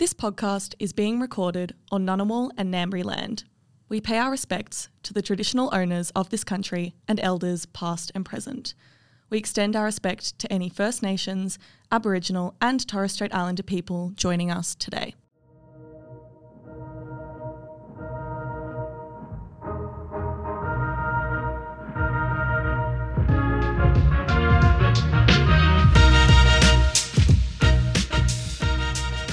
This podcast is being recorded on Ngunnawal and Ngambri land. We pay our respects to the traditional owners of this country and elders past and present. We extend our respect to any First Nations, Aboriginal, and Torres Strait Islander people joining us today.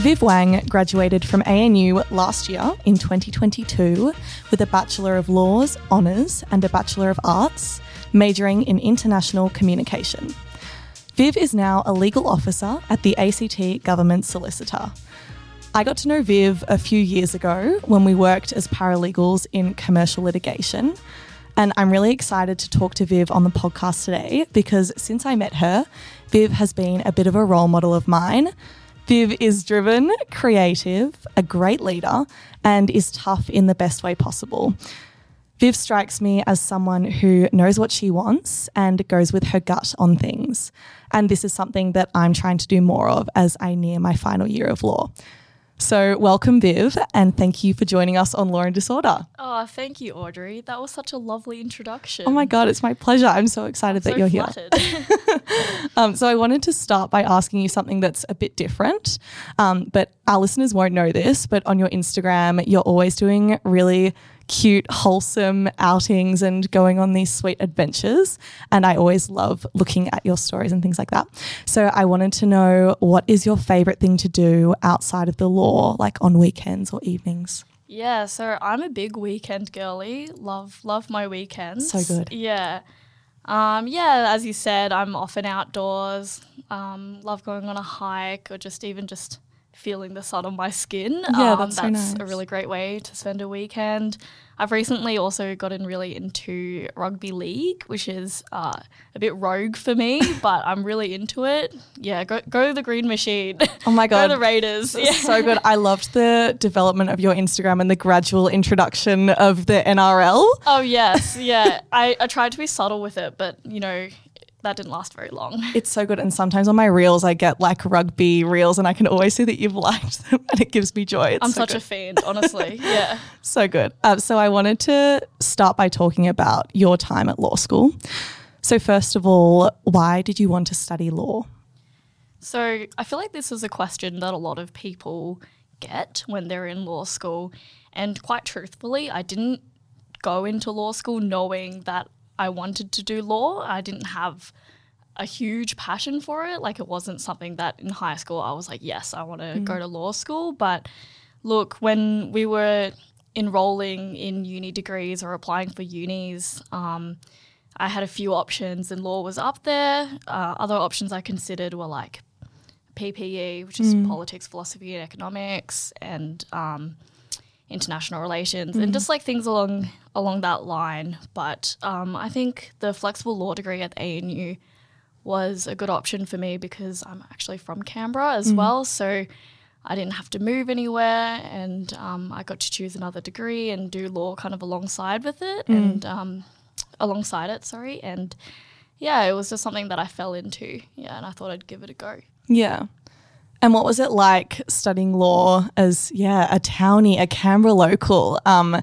Viv Wang graduated from ANU last year in 2022 with a Bachelor of Laws Honours and a Bachelor of Arts, majoring in International Communication. Viv is now a legal officer at the ACT Government Solicitor. I got to know Viv a few years ago when we worked as paralegals in commercial litigation. And I'm really excited to talk to Viv on the podcast today because since I met her, Viv has been a bit of a role model of mine Viv is driven, creative, a great leader, and is tough in the best way possible. Viv strikes me as someone who knows what she wants and goes with her gut on things. And this is something that I'm trying to do more of as I near my final year of law. So, welcome, Viv, and thank you for joining us on Law and Disorder. Oh, thank you, Audrey. That was such a lovely introduction. Oh my God, it's my pleasure. I'm so excited I'm that you're flattered. here. um, so, I wanted to start by asking you something that's a bit different, um, but our listeners won't know this, but on your Instagram, you're always doing really cute, wholesome outings and going on these sweet adventures. And I always love looking at your stories and things like that. So I wanted to know what is your favorite thing to do outside of the law, like on weekends or evenings? yeah, so I'm a big weekend girly. Love love my weekends. So good. Yeah. Um, yeah, as you said, I'm often outdoors. Um, love going on a hike or just even just feeling the sun on my skin. Yeah, um, that's so that's a really great way to spend a weekend. I've recently also gotten really into rugby league, which is uh, a bit rogue for me, but I'm really into it. Yeah, go go the green machine. Oh my god, go the Raiders. Yeah. So good. I loved the development of your Instagram and the gradual introduction of the NRL. Oh yes, yeah. I, I tried to be subtle with it, but you know that didn't last very long. It's so good. And sometimes on my reels, I get like rugby reels, and I can always see that you've liked them, and it gives me joy. It's I'm so such good. a fan, honestly. Yeah. So good. Uh, so I wanted to start by talking about your time at law school. So, first of all, why did you want to study law? So I feel like this is a question that a lot of people get when they're in law school, and quite truthfully, I didn't go into law school knowing that I wanted to do law. I didn't have a huge passion for it. Like it wasn't something that in high school I was like, yes, I want to go to law school. But look, when we were enrolling in uni degrees or applying for unis, um, I had a few options, and law was up there. Uh, other options I considered were like PPE, which is politics, philosophy, and economics, and um, international relations, and just like things along along that line. But um, I think the flexible law degree at the ANU was a good option for me because I'm actually from Canberra as well, so I didn't have to move anywhere, and um, I got to choose another degree and do law kind of alongside with it, and um, alongside it, sorry, and yeah, it was just something that I fell into, yeah, and I thought I'd give it a go. Yeah. And what was it like studying law as, yeah, a townie, a Canberra local? Um,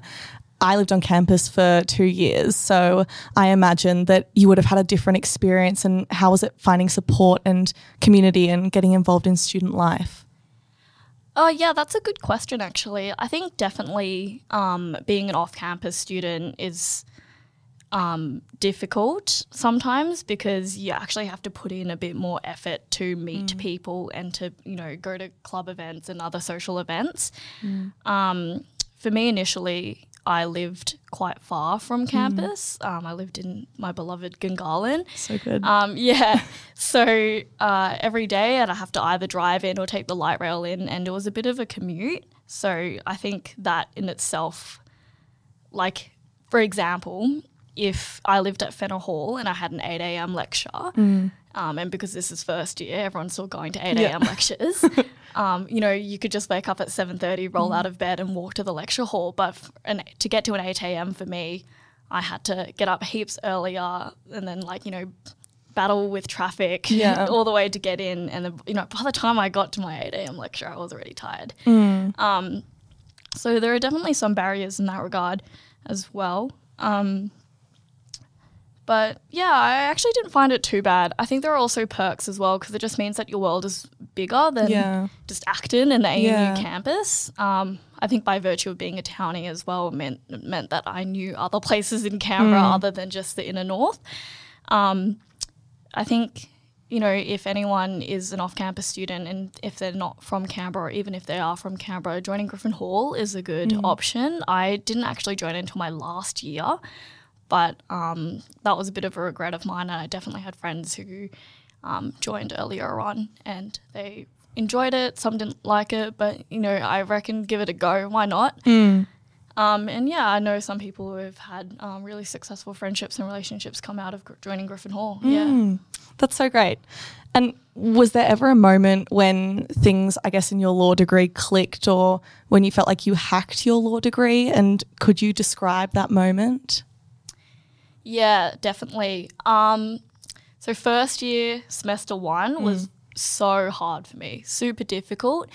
I lived on campus for two years, so I imagine that you would have had a different experience. And how was it finding support and community and getting involved in student life? Oh, yeah, that's a good question, actually. I think definitely um, being an off campus student is um, difficult sometimes because you actually have to put in a bit more effort to meet people and to, you know, go to club events and other social events. Um, for me, initially, I lived quite far from campus. Um, I lived in my beloved Gungahlin. So good. Um, yeah. so uh, every day I'd have to either drive in or take the light rail in, and it was a bit of a commute. So I think that in itself, like, for example, if I lived at Fenner Hall and I had an 8 a.m. lecture, um, and because this is first year, everyone's still going to 8 Yeah. a.m. lectures. um, you know, you could just wake up at 7:30, roll out of bed, and walk to the lecture hall. But an, to get to an 8 a.m. for me, I had to get up heaps earlier, and then like you know, battle with traffic Yeah. all the way to get in. And, the, you know, by the time I got to my 8 a.m. lecture, I was already tired. Mm. Um, so there are definitely some barriers in that regard as well. Um, but yeah, I actually didn't find it too bad. I think there are also perks as well because it just means that your world is bigger than Yeah. just Acton and the ANU Yeah. campus. Um, I think by virtue of being a townie as well, it meant, meant that I knew other places in Canberra Mm. other than just the inner north. Um, I think, you know, if anyone is an off campus student and if they're not from Canberra or even if they are from Canberra, joining Griffin Hall is a good Mm. option. I didn't actually join until my last year, but um, that was a bit of a regret of mine. And I definitely had friends who um, joined earlier on and they enjoyed it. Some didn't like it, but, you know, I reckon give it a go. Why not? Mm. Um, and yeah, I know some people who have had um, really successful friendships and relationships come out of gr- joining Griffin Hall. Yeah. Mm. That's so great. And was there ever a moment when things, I guess, in your law degree clicked or when you felt like you hacked your law degree? And could you describe that moment? Yeah, definitely. Um, so first year, semester one was so hard for me, super difficult,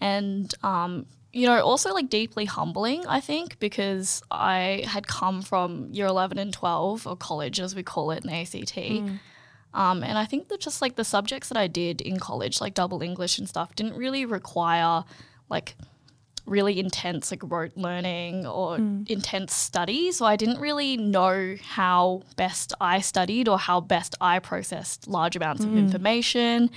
and um, you know, also like deeply humbling. I think because I had come from year eleven and twelve, or college as we call it in the ACT. Um, and I think that just like the subjects that I did in college, like double English and stuff, didn't really require like really intense like rote learning or intense study. So I didn't really know how best I studied or how best I processed large amounts of information.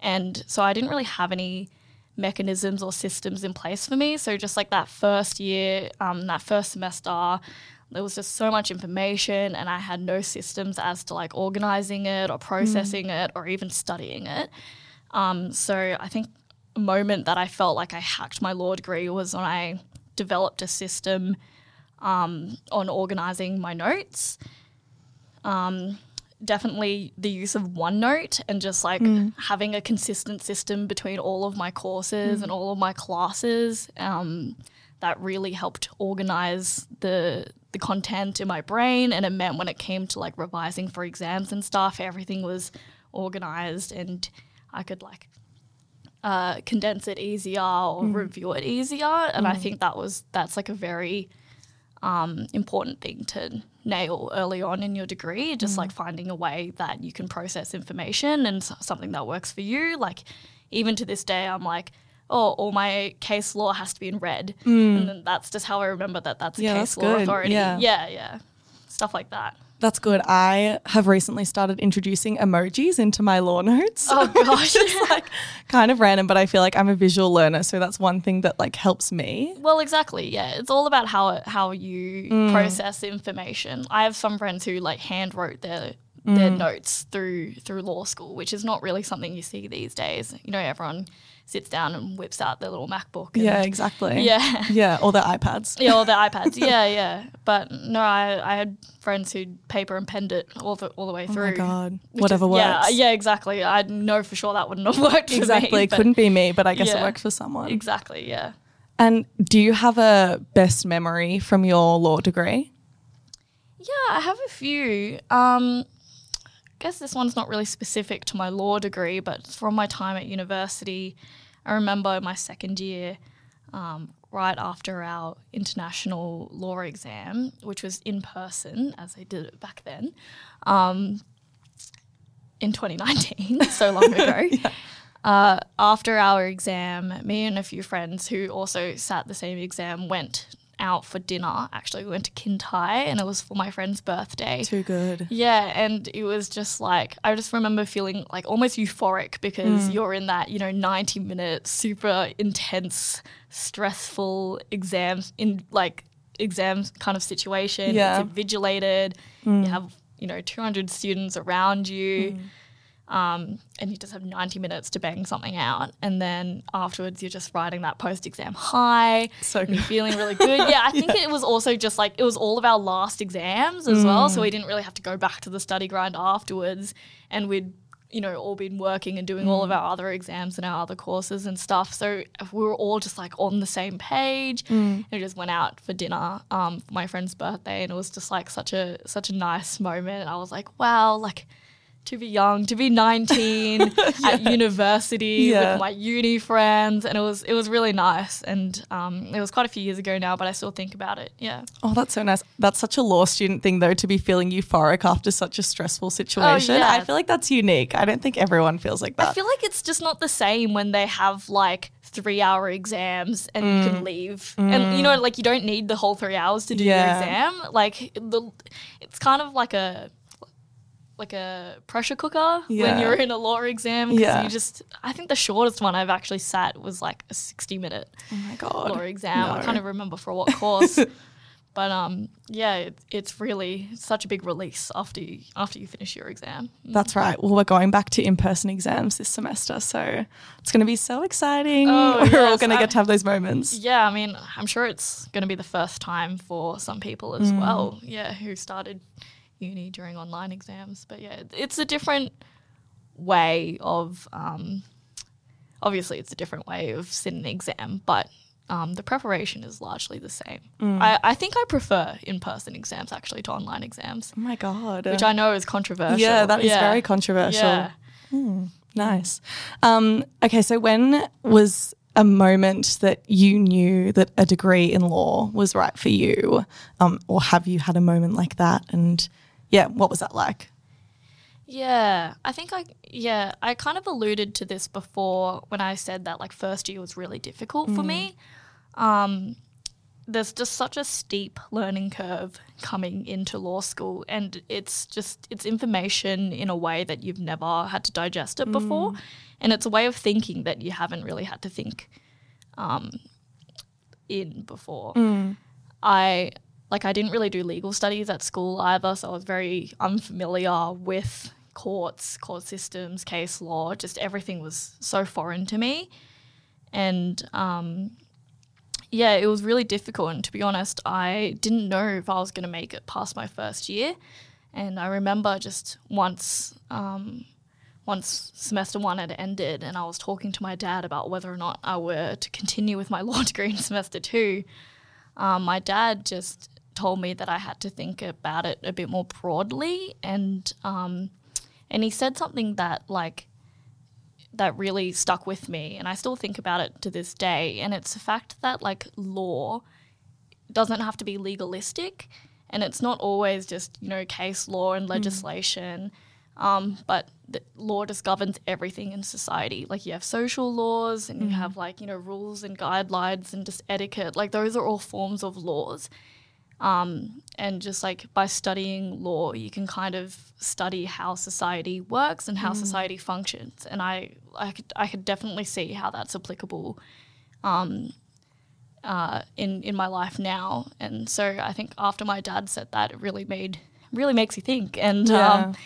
And so I didn't really have any mechanisms or systems in place for me. So just like that first year, um, that first semester, there was just so much information and I had no systems as to like organizing it or processing it or even studying it. Um, so I think moment that I felt like I hacked my law degree was when I developed a system um, on organizing my notes. Um, definitely the use of OneNote and just like having a consistent system between all of my courses and all of my classes. Um, that really helped organize the the content in my brain, and it meant when it came to like revising for exams and stuff, everything was organized and I could like uh, condense it easier or review it easier. And I think that was that's like a very um, important thing to nail early on in your degree. Just like finding a way that you can process information and something that works for you. Like even to this day, I'm like. Oh, all my case law has to be in red, and then that's just how I remember that that's a Yeah, case that's law good. authority. Yeah. yeah, yeah, stuff like that. That's good. I have recently started introducing emojis into my law notes. Oh gosh, It's like kind of random, but I feel like I'm a visual learner, so that's one thing that like helps me. Well, exactly. Yeah, it's all about how it, how you Mm. process information. I have some friends who like hand wrote their their Mm. notes through through law school, which is not really something you see these days. You know, everyone sits down and whips out their little MacBook. And, Yeah, exactly. yeah. Yeah, or their iPads. Yeah, or their iPads. Yeah, yeah. But no, I, I had friends who paper and penned it all the all the way through. Oh my god. Whatever is- works. Yeah, yeah, exactly. I know for sure that wouldn't have worked for me. Exactly. but- Couldn't be me, but I guess it worked for someone. Exactly. Yeah. And do you have a best memory from your law degree? Yeah, I have a few. Um, guess this one's not really specific to my law degree, but from my time at university, I remember my second year, um, right after our international law exam, which was in person, as they did it back then, um, in 2019, so long ago. Uh, after our exam, me and a few friends who also sat the same exam went out for dinner. Actually, we went to Kintai, and it was for my friend's birthday. Too good. Yeah, and it was just like I just remember feeling like almost euphoric because Mm. you're in that you know 90 minute super intense, stressful exams in like exams kind of situation. Yeah. Mm. It's invigilated. You have you know 200 students around you. Um, and you just have 90 minutes to bang something out. And then afterwards, you're just riding that post exam high. So and you're good. feeling really good. Yeah, I think it was also just like it was all of our last exams as well. Mm. So we didn't really have to go back to the study grind afterwards. And we'd, you know, all been working and doing all of Mm. our other exams and our other courses and stuff. So we were all just like on the same page. Mm. And we just went out for dinner um, for my friend's birthday. And it was just like such a such a nice moment. I was like, wow, like to be young, to be 19 at university Yeah. with my uni friends, and it was it was really nice. And um, it was quite a few years ago now, but I still think about it. Yeah. Oh, that's so nice. That's such a law student thing, though, to be feeling euphoric after such a stressful situation. Oh, yeah. I feel like that's unique. I don't think everyone feels like that. I feel like it's just not the same when they have like three hour exams and you Mm. can leave. And you know, like you don't need the whole three hours to do Yeah. your exam. Like the it's kind of like a like a pressure cooker Yeah. when you're in a law exam. 'cause Yeah. you just I think the shortest one I've actually sat was like a sixty minute oh my God. law exam. I No. can't even remember for what course. But um, yeah, it, it's really such a big release after you, after you finish your exam. That's right. Well, we're going back to in person exams this semester. So it's going to be so exciting. Oh, we're all going to get to have those moments. Yeah, I mean, I'm sure it's going to be the first time for some people as Mm. well. Yeah, who started uni during online exams. But yeah, it's a different way of. Um, obviously, it's a different way of sitting an exam, but um, the preparation is largely the same. Mm. I, I think I prefer in-person exams actually to online exams, Oh my God. which I know is controversial. yeah, that is Yeah. very controversial. Yeah. Nice. Um, okay, so when was a moment that you knew that a degree in law was right for you? Um, or have you had a moment like that? And yeah, what was that like? Yeah, I think I yeah, I kind of alluded to this before when I said that like first year was really difficult for me. Um there's just such a steep learning curve coming into law school and it's just it's information in a way that you've never had to digest it before and it's a way of thinking that you haven't really had to think um, in before. I like I didn't really do legal studies at school either, so I was very unfamiliar with courts, court systems, case law. Just everything was so foreign to me, and um, yeah, it was really difficult. And to be honest, I didn't know if I was going to make it past my first year. And I remember just once, um, once semester one had ended, and I was talking to my dad about whether or not I were to continue with my law degree in semester two. Um, my dad just told me that I had to think about it a bit more broadly, and um, and he said something that like that really stuck with me, and I still think about it to this day. And it's the fact that like law doesn't have to be legalistic, and it's not always just you know case law and legislation. Um, but law just governs everything in society. Like you have social laws and you have like, you know, rules and guidelines and just etiquette. Like those are all forms of laws. Um, and just like by studying law, you can kind of study how society works and how society functions. And I, I could, I could definitely see how that's applicable um, uh, in in my life now. And so I think after my dad said that, it really made really makes you think. And Yeah. um,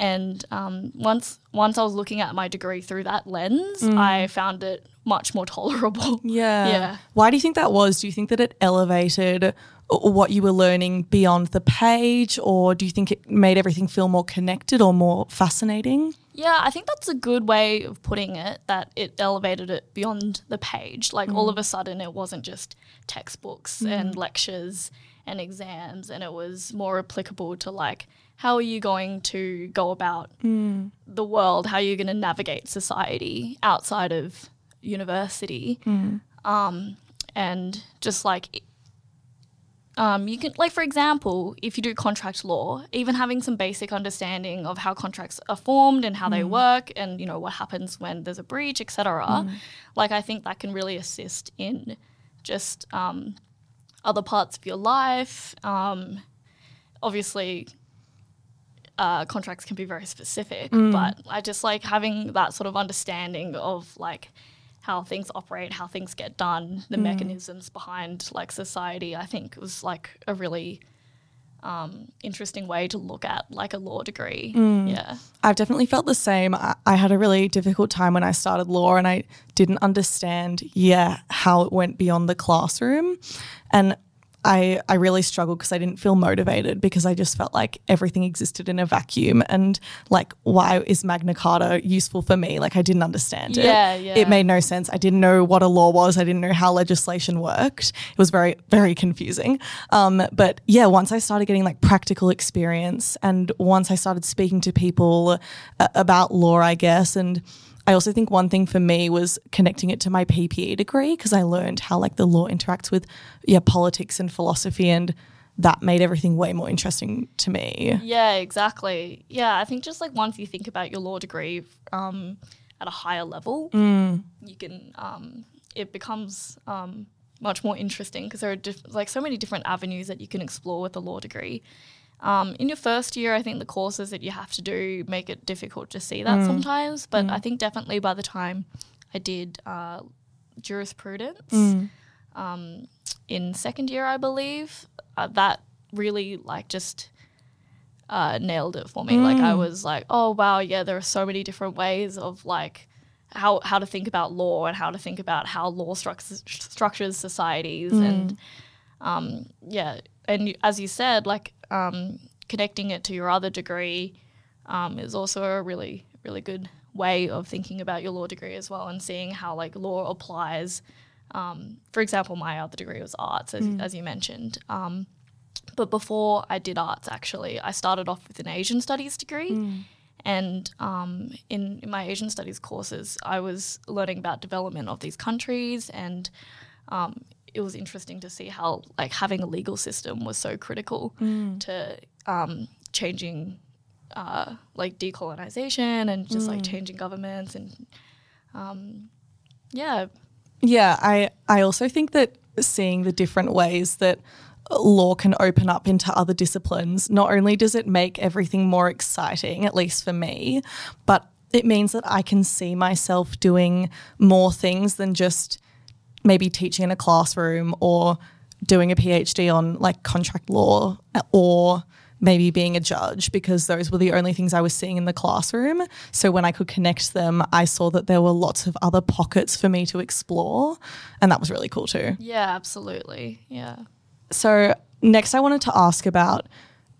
and um, once once I was looking at my degree through that lens, I found it much more tolerable. Yeah. Yeah. Why do you think that was? Do you think that it elevated what you were learning beyond the page, or do you think it made everything feel more connected or more fascinating? Yeah, I think that's a good way of putting it, that it elevated it beyond the page. Like all mm. of a sudden, it wasn't just textbooks mm. and lectures and exams, and it was more applicable to like, how are you going to go about mm. the world? How are you going to navigate society outside of university? Um, and just like um, you can, like, for example, if you do contract law, even having some basic understanding of how contracts are formed and how they work, and you know what happens when there's a breach, etc. Like, I think that can really assist in just um, other parts of your life. Um, obviously, uh, contracts can be very specific, but I just like having that sort of understanding of like how things operate, how things get done, the mechanisms behind like society. I think was like a really um, interesting way to look at like a law degree. Yeah. I've definitely felt the same. I, I had a really difficult time when I started law and I didn't understand, yeah, how it went beyond the classroom. And I, I really struggled because I didn't feel motivated because I just felt like everything existed in a vacuum and like why is Magna Carta useful for me? Like I didn't understand it. Yeah, yeah. It made no sense. I didn't know what a law was. I didn't know how legislation worked. It was very very confusing. Um, but yeah, once I started getting like practical experience and once I started speaking to people uh, about law, I guess, and I also think one thing for me was connecting it to my PPE degree because I learned how like the law interacts with yeah politics and philosophy and that made everything way more interesting to me. Yeah, exactly. Yeah, I think just like once you think about your law degree um, at a higher level, you can um, it becomes um, much more interesting because there are diff- like so many different avenues that you can explore with a law degree. Um, in your first year, I think the courses that you have to do make it difficult to see that sometimes. But I think definitely by the time I did uh, jurisprudence um, in second year, I believe, uh, that really like just uh, nailed it for me. Like I was like, oh wow, yeah, there are so many different ways of like how how to think about law and how to think about how law structures structures societies and um, yeah, and as you said, like um, connecting it to your other degree um, is also a really really good way of thinking about your law degree as well and seeing how like law applies. Um, for example, my other degree was arts, as, as you mentioned. Um, but before I did arts, actually, I started off with an Asian studies degree. And um, in, in my Asian studies courses, I was learning about development of these countries, and um, it was interesting to see how like having a legal system was so critical to um, changing uh, like decolonization and just like changing governments and um, yeah, Yeah, I I also think that seeing the different ways that law can open up into other disciplines, not only does it make everything more exciting, at least for me, but it means that I can see myself doing more things than just maybe teaching in a classroom or doing a PhD on like contract law or maybe being a judge because those were the only things I was seeing in the classroom. So when I could connect them, I saw that there were lots of other pockets for me to explore. And that was really cool too. yeah, absolutely, yeah. So next, I wanted to ask about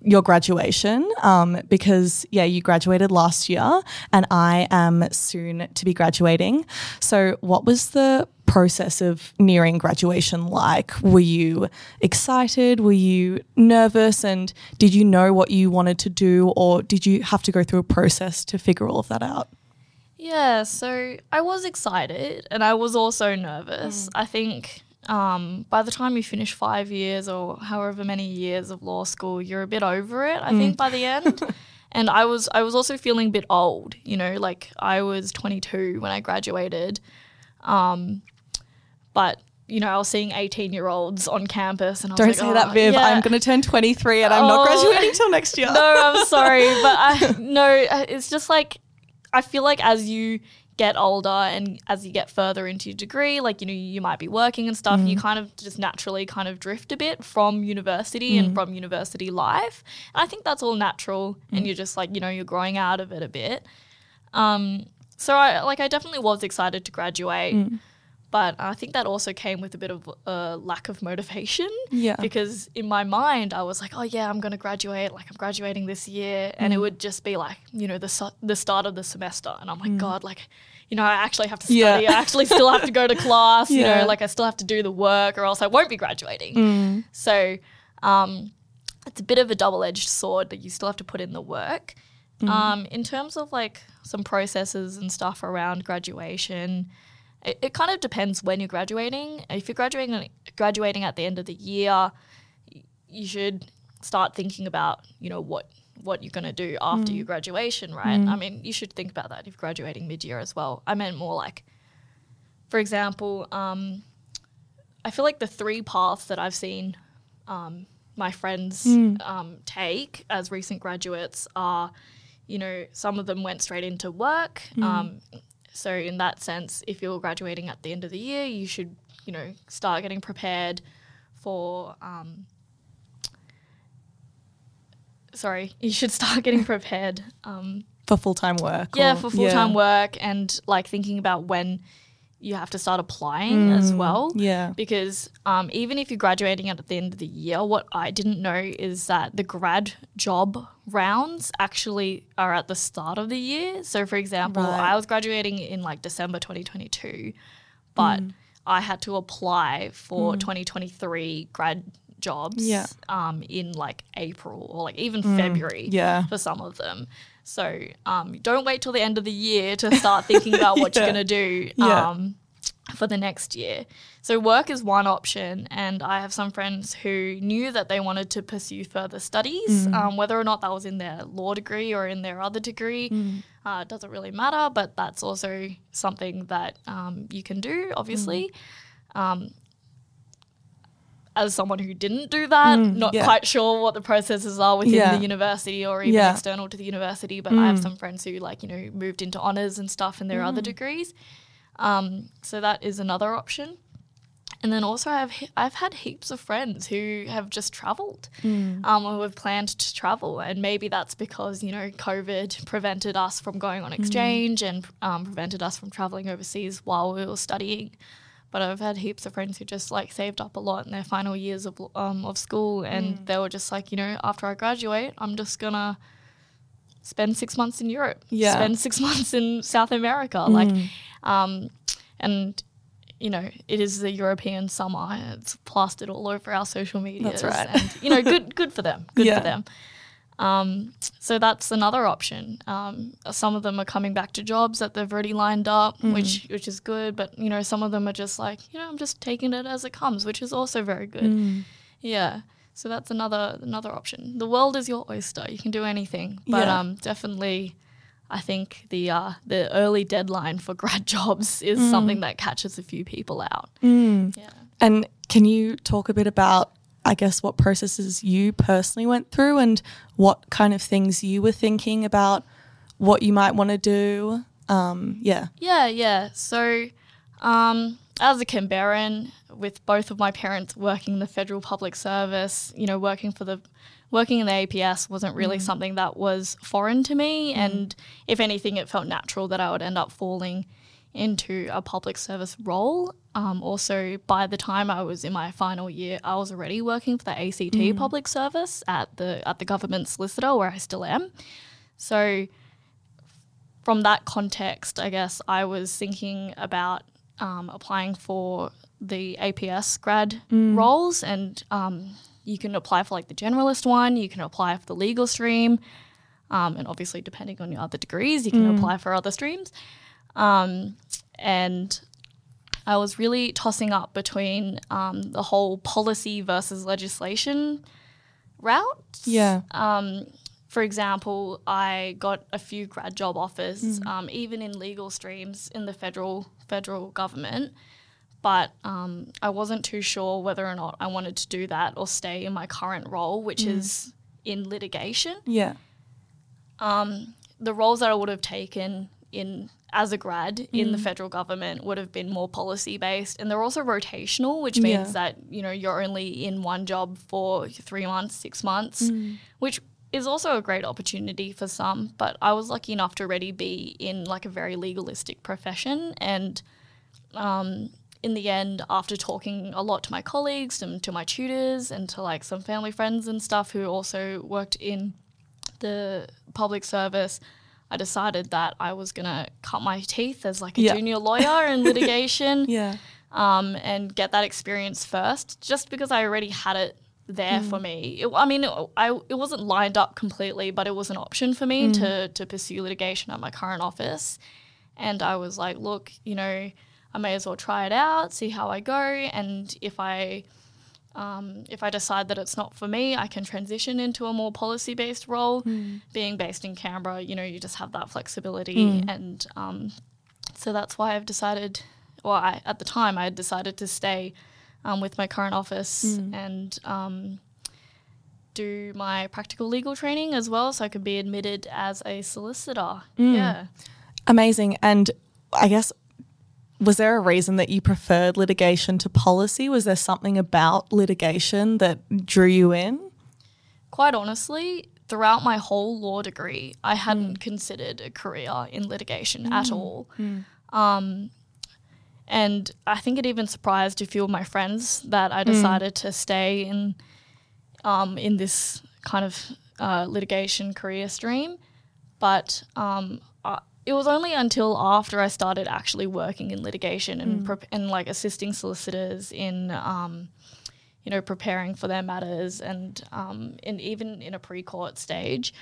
your graduation um, because yeah, you graduated last year, and I am soon to be graduating. So, what was the process of nearing graduation like? Were you excited? Were you nervous? And did you know what you wanted to do, or did you have to go through a process to figure all of that out? Yeah, so I was excited and I was also nervous. I think um, by the time you finish five years or however many years of law school, you're a bit over it. I think by the end, and I was I was also feeling a bit old. You know, like I was 22 when I graduated, um, but you know I was seeing 18 year olds on campus, and I was Don't like, say "Oh, that, Viv. yeah." I'm going to turn 23 and I'm not Oh. graduating till next year. no, I'm sorry, but I no, it's just like I feel like as you get older and as you get further into your degree, like you know, you might be working and stuff, you mm. kind of just naturally kind of drift a bit from university and mm. from university life. And I think that's all natural and mm. you're just like, you know, you're growing out of it a bit. Um so I like I definitely was excited to graduate. But I think that also came with a bit of a lack of motivation Yeah. because in my mind I was like, oh yeah, I'm going to graduate, like I'm graduating this year, and Mm. it would just be like, you know, the su- the start of the semester, and I'm like, God, like, you know, I actually have to Mm. Yeah. study, I actually still have to go to class, you know, like I still have to do the work, or else I won't be graduating. Mm. So, um, it's a bit of a double edged sword that you still have to put in the work. Mm. Um, in terms of like some processes and stuff around graduation, it, it kind of depends when you're graduating. If you're graduating graduating at the end of the year, you should start thinking about you know what what you're going to do after your graduation, right? I mean, you should think about that if you're graduating mid year as well. I meant more like, for example, um, I feel like the three paths that I've seen um, my friends um, take as recent graduates are, you know, some of them went straight into work. Um, so in that sense, if you're graduating at the end of the year, you should, you know, start getting prepared for. Um, sorry, you should start getting prepared. Um, For full time work. yeah, or- for full time work and like thinking about when you have to start applying as well. Yeah. Because um, even if you're graduating at the end of the year, what I didn't know is that the grad job rounds actually are at the start of the year. So, for example, Right. I was graduating in like December 2022, but I had to apply for 2023 grad jobs Yeah. um, in like April or like even February Yeah. for some of them. So um, don't wait till the end of the year to start thinking about what Yeah. you're going to do Yeah. um, for the next year. So work is one option, and I have some friends who knew that they wanted to pursue further studies, Mm. um, whether or not that was in their law degree or in their other degree. Mm. Uh, it doesn't really matter, but that's also something that um, you can do, obviously. Mm. As someone who didn't do that, not Mm, yeah. quite sure what the processes are within Yeah. the university or even Yeah. external to the university, but I have Mm. some friends who like, you know, moved into honors and stuff in their other degrees. Um, so that is another option. And then also I've I've had heaps of friends who have just traveled, Mm. um, who have planned to travel, and maybe that's because you know COVID prevented us from going Mm. on exchange and um, prevented us from traveling overseas while we were studying. But I've had heaps of friends who just like saved up a lot in their final years of um, of school, and Mm. they were just like, you know, after I graduate, I'm just gonna spend six months in Europe, Yeah. spend six months in South America, like, um, and you know, it is the European summer. It's plastered all over our social media. That's right. And you know, good good for them. Good Yeah. for them. Um, so that's another option. Um, some of them are coming back to jobs that they've already lined up, Mm. which which is good. But you know, some of them are just like, you know, I'm just taking it as it comes, which is also very good. Mm. Yeah. So that's another another option. The world is your oyster. You can do anything. But Yeah. um, definitely, I think the uh, the early deadline for grad jobs is Mm. something that catches a few people out. Yeah. And can you talk a bit about, I guess, what processes you personally went through and what kind of things you were thinking about what you might want to do? Um, yeah. Yeah, yeah. So, um, as a Canberran, with both of my parents working in the federal public service, you know, working for the working in the APS wasn't really something that was foreign to me, and if anything, it felt natural that I would end up falling into a public service role. Um, also, by the time I was in my final year, I was already working for the ACT public service at the at the government solicitor, where I still am. So from that context, I guess I was thinking about um, applying for the APS grad roles, and um, you can apply for like the generalist one, you can apply for the legal stream, um, and obviously, depending on your other degrees, you can apply for other streams. Um, and I was really tossing up between um, the whole policy versus legislation route. Yeah. Um, for example, I got a few grad job offers, um, even in legal streams in the federal federal government, but um, I wasn't too sure whether or not I wanted to do that or stay in my current role, which is in litigation. Yeah. Um, the roles that I would have taken in as a grad in the federal government would have been more policy based, and they're also rotational, which means Yeah. that you know you're only in one job for three months, six months, which is also a great opportunity for some. But I was lucky enough to already be in like a very legalistic profession, and um, in the end, after talking a lot to my colleagues and to my tutors and to like some family friends and stuff who also worked in the public service, I decided that I was gonna cut my teeth as like a Yeah. junior lawyer in litigation Yeah. um, and get that experience first, just because I already had it there for me. It, I mean, it, I, it wasn't lined up completely, but it was an option for me to, to pursue litigation at my current office. And I was like, look, you know, I may as well try it out, see how I go, and if I um, if I decide that it's not for me, I can transition into a more policy based role. Being based in Canberra, you know, you just have that flexibility. And um, so that's why I've decided, well, I, at the time, I had decided to stay um, with my current office and um, do my practical legal training as well so I could be admitted as a solicitor. Yeah. Amazing. And I guess, was there a reason that you preferred litigation to policy? Was there something about litigation that drew you in? Quite honestly, throughout my whole law degree, I hadn't considered a career in litigation at all. Um, And I think it even surprised a few of my friends that I decided to stay in um, in this kind of uh, litigation career stream. But um, I, it was only until after I started actually working in litigation and prep and like assisting solicitors in um, you know preparing for their matters and um, and even in a pre-court stage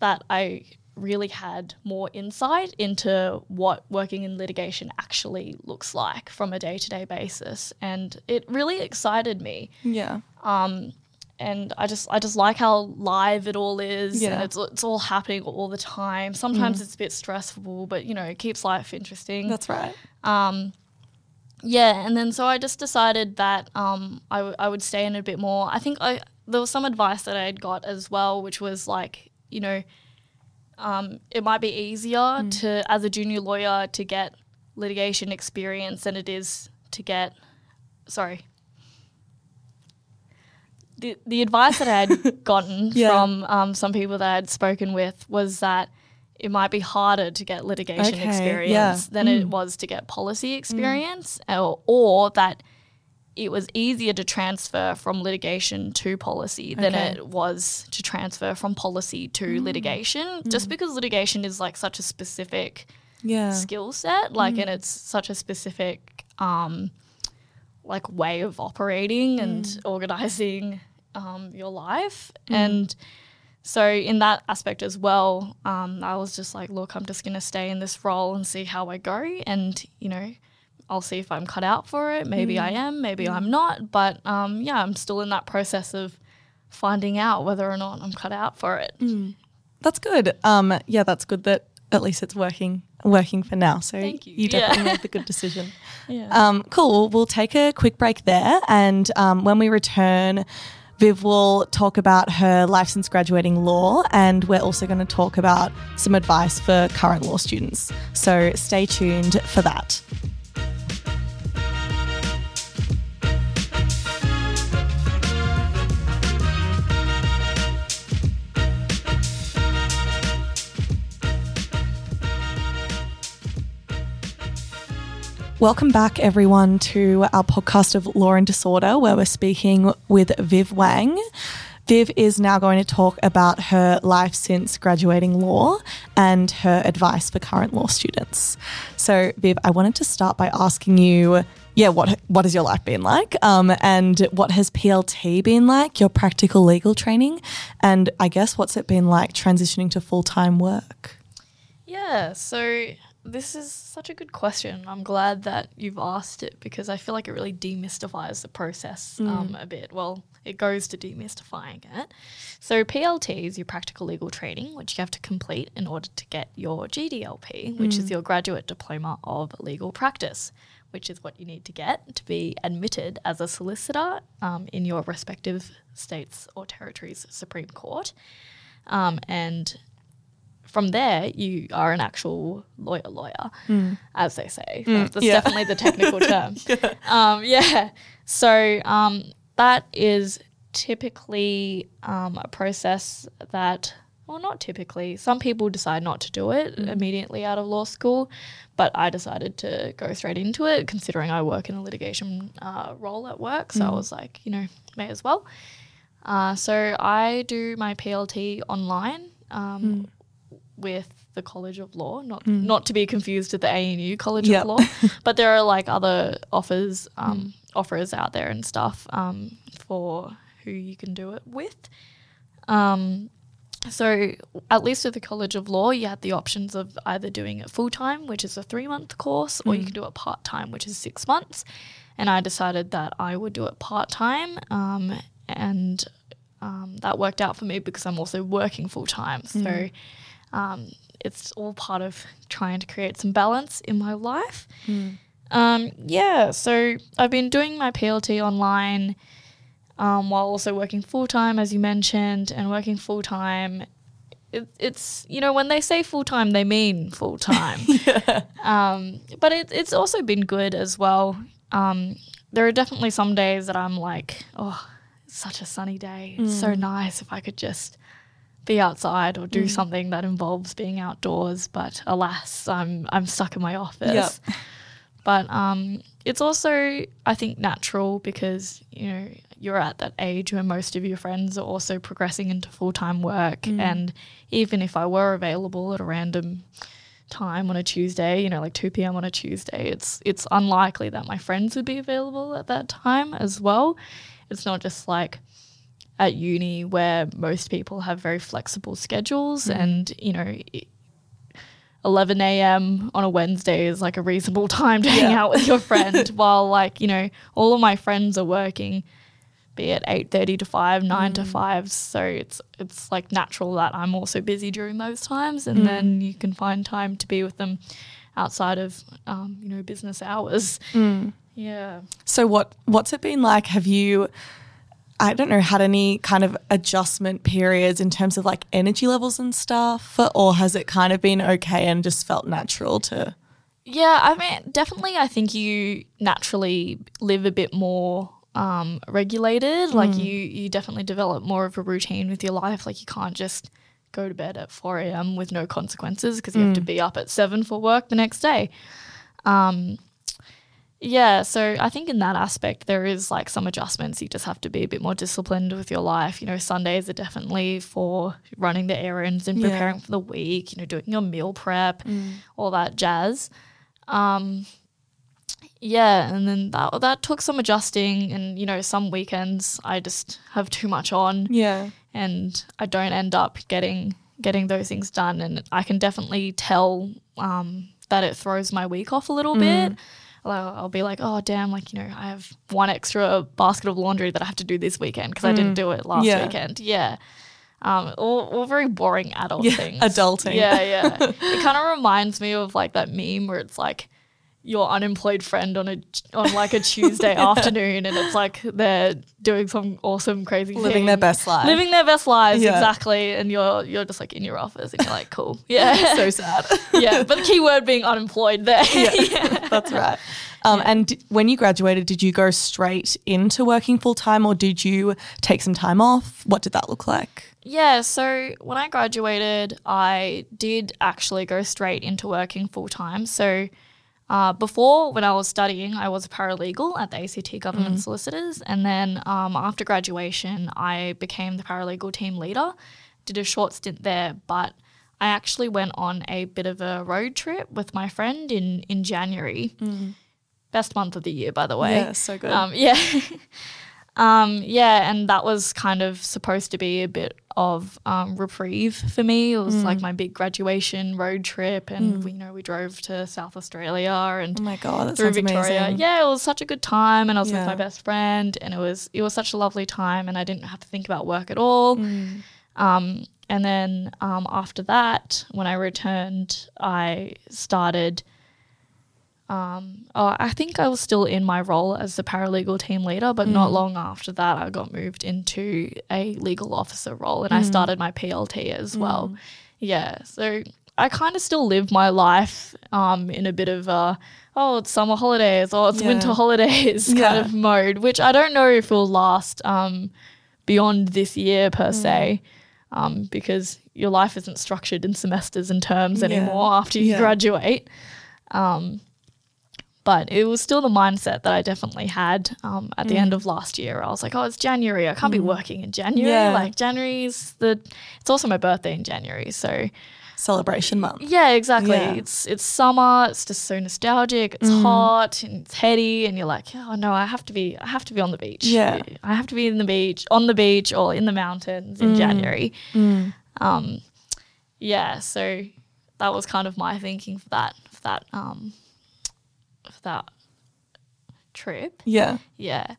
that I really had more insight into what working in litigation actually looks like from a day-to-day basis. And it really excited me. Yeah. um, and I just I just like how live it all is. Yeah. and it's it's all happening all the time. Sometimes it's a bit stressful, but you know it keeps life interesting. That's right. um, yeah, and then so I just decided that um, I, w- I would stay in a bit more. I think I there was some advice that I had got as well, which was like you know, um, it might be easier to as a junior lawyer to get litigation experience than it is to get sorry. The, the advice that I had gotten Yeah. from um, some people that I had spoken with was that it might be harder to get litigation Okay, experience yeah. than Mm. it was to get policy experience, or, or that it was easier to transfer from litigation to policy than Okay. it was to transfer from policy to litigation, just because litigation is like such a specific Yeah. skill set, like, and it's such a specific, um, like way of operating and organizing um, your life, and so in that aspect as well, um, I was just like, look, I'm just gonna stay in this role and see how I go, and you know. I'll see if I'm cut out for it. Maybe I am, maybe I'm not. But um, yeah, I'm still in that process of finding out whether or not I'm cut out for it. That's good. Um, yeah, that's good that at least it's working working for now. So Thank you. you Yeah. definitely made the good decision. Yeah. Um, cool. We'll take a quick break there, and um, when we return, Viv will talk about her life since graduating law, and we're also going to talk about some advice for current law students. So stay tuned for that. Welcome back, everyone, to our podcast of Law and Disorder, where we're speaking with Viv Wang. Viv is now going to talk about her life since graduating law and her advice for current law students. So, Viv, I wanted to start by asking you, yeah, what what has your life been like, um, and what has PLT been like, your practical legal training, and I guess what's it been like transitioning to full time work? Yeah, so this is such a good question. I'm glad that you've asked it because I feel like it really demystifies the process um, a bit. Well, it goes to demystifying it. So, PLT is your practical legal training, which you have to complete in order to get your GDLP, which is your graduate diploma of legal practice, which is what you need to get to be admitted as a solicitor um, in your respective states or territories' Supreme Court. Um, and from there, you are an actual lawyer, lawyer, as they say. That's, that's yeah. definitely the technical term. Um, yeah. So um, that is typically um, a process that, well, not typically. Some people decide not to do it immediately out of law school, but I decided to go straight into it, considering I work in a litigation uh, role at work. So I was like, you know, may as well. Uh, so I do my PLT online um, with the College of Law, not not to be confused with the ANU College Yep. of Law, but there are like other offers um, offers out there and stuff um, for who you can do it with. Um, so at least with the College of Law, you had the options of either doing it full time, which is a three month course, or you can do it part time, which is six months. And I decided that I would do it part time, um, and um, that worked out for me because I'm also working full time. So um, it's all part of trying to create some balance in my life. Um, yeah, so I've been doing my PLT online um, while also working full time, as you mentioned, and working full time. It, it's you know when they say full time, they mean full time. um, but it, it's also been good as well. Um, there are definitely some days that I'm like, oh, it's such a sunny day. It's so nice if I could just be outside or do something that involves being outdoors. But alas, I'm I'm stuck in my office. Yep. But um, it's also, I think, natural because, you know, you're at that age where most of your friends are also progressing into full time work. Mm. And even if I were available at a random time on a Tuesday, you know, like 2 p.m. on a Tuesday, it's it's unlikely that my friends would be available at that time as well. It's not just like at uni where most people have very flexible schedules mm-hmm. and, you know, 11 a.m. on a Wednesday is like a reasonable time to hang out with your friend while like, you know, all of my friends are working be it 8:30 to 5, 9 to mm. 5. So it's it's like natural that I'm also busy during those times and mm. then you can find time to be with them outside of um, you know, business hours. Mm. Yeah. So what what's it been like? Have you I don't know, had any kind of adjustment periods in terms of like energy levels and stuff? Or has it kind of been okay and just felt natural to Yeah, I mean, definitely, I think you naturally live a bit more um, regulated. Like you, you definitely develop more of a routine with your life. Like you can't just go to bed at four a.m. with no consequences because you have to be up at seven for work the next day. Um, yeah, so I think in that aspect there is like some adjustments. You just have to be a bit more disciplined with your life. You know, Sundays are definitely for running the errands and Yeah. preparing for the week. You know, doing your meal prep, all that jazz. Um, yeah, and then that that took some adjusting, and you know, some weekends I just have too much on, Yeah. and I don't end up getting getting those things done, and I can definitely tell um, that it throws my week off a little bit. I'll, I'll be like, oh damn, like you know, I have one extra basket of laundry that I have to do this weekend because I didn't do it last Yeah. weekend. Yeah. Um, all, all very boring adult Yeah, things. adulting. Yeah, yeah. it kind of reminds me of like that meme where it's like your unemployed friend on a on like a Tuesday afternoon, and it's like they're doing some awesome, crazy Living thing. their best life. living their best lives Yeah. exactly, and you're you're just like in your office, and you're like, cool, yeah, so sad. yeah. But the key word being unemployed there. yeah, that's right. Um, And d- when you graduated, did you go straight into working full time or did you take some time off? What did that look like? Yeah, so when I graduated, I did actually go straight into working full time. So uh, before, when I was studying, I was a paralegal at the ACT Government Solicitors. And then um, after graduation, I became the paralegal team leader. Did a short stint there, but I actually went on a bit of a road trip with my friend in, in January. Best month of the year, by the way. Yeah, so good. Um, yeah. Um, yeah, and that was kind of supposed to be a bit of um, reprieve for me. It was Mm. like my big graduation road trip, and we, you know we drove to South Australia and Oh my God, through Victoria. amazing. Yeah, it was such a good time, and I was Yeah. with my best friend, and it was it was such a lovely time, and I didn't have to think about work at all. Mm. Um, and then um, after that, when I returned, I started. Um, oh, I think I was still in my role as the paralegal team leader, but not long after that, I got moved into a legal officer role, and I started my PLT as well. Yeah, so I kind of still live my life um, in a bit of a oh, it's summer holidays or it's Yeah. winter holidays kind Yeah. of mode, which I don't know if will last um, beyond this year per se, um, because your life isn't structured in semesters and terms Yeah. anymore after you graduate. Um, but it was still the mindset that I definitely had um, at the end of last year. I was like, oh, it's January. I can't be working in January. Yeah. Like January's the. It's also my birthday in January, so Celebration month. yeah, exactly. Yeah. It's it's summer. It's just so nostalgic. It's hot and it's heady, and you're like, oh no, I have to be. I have to be on the beach. Yeah. I have to be in the beach, on the beach, or in the mountains in January. Um, yeah. So that was kind of my thinking for that for that um that trip. Yeah. Yeah.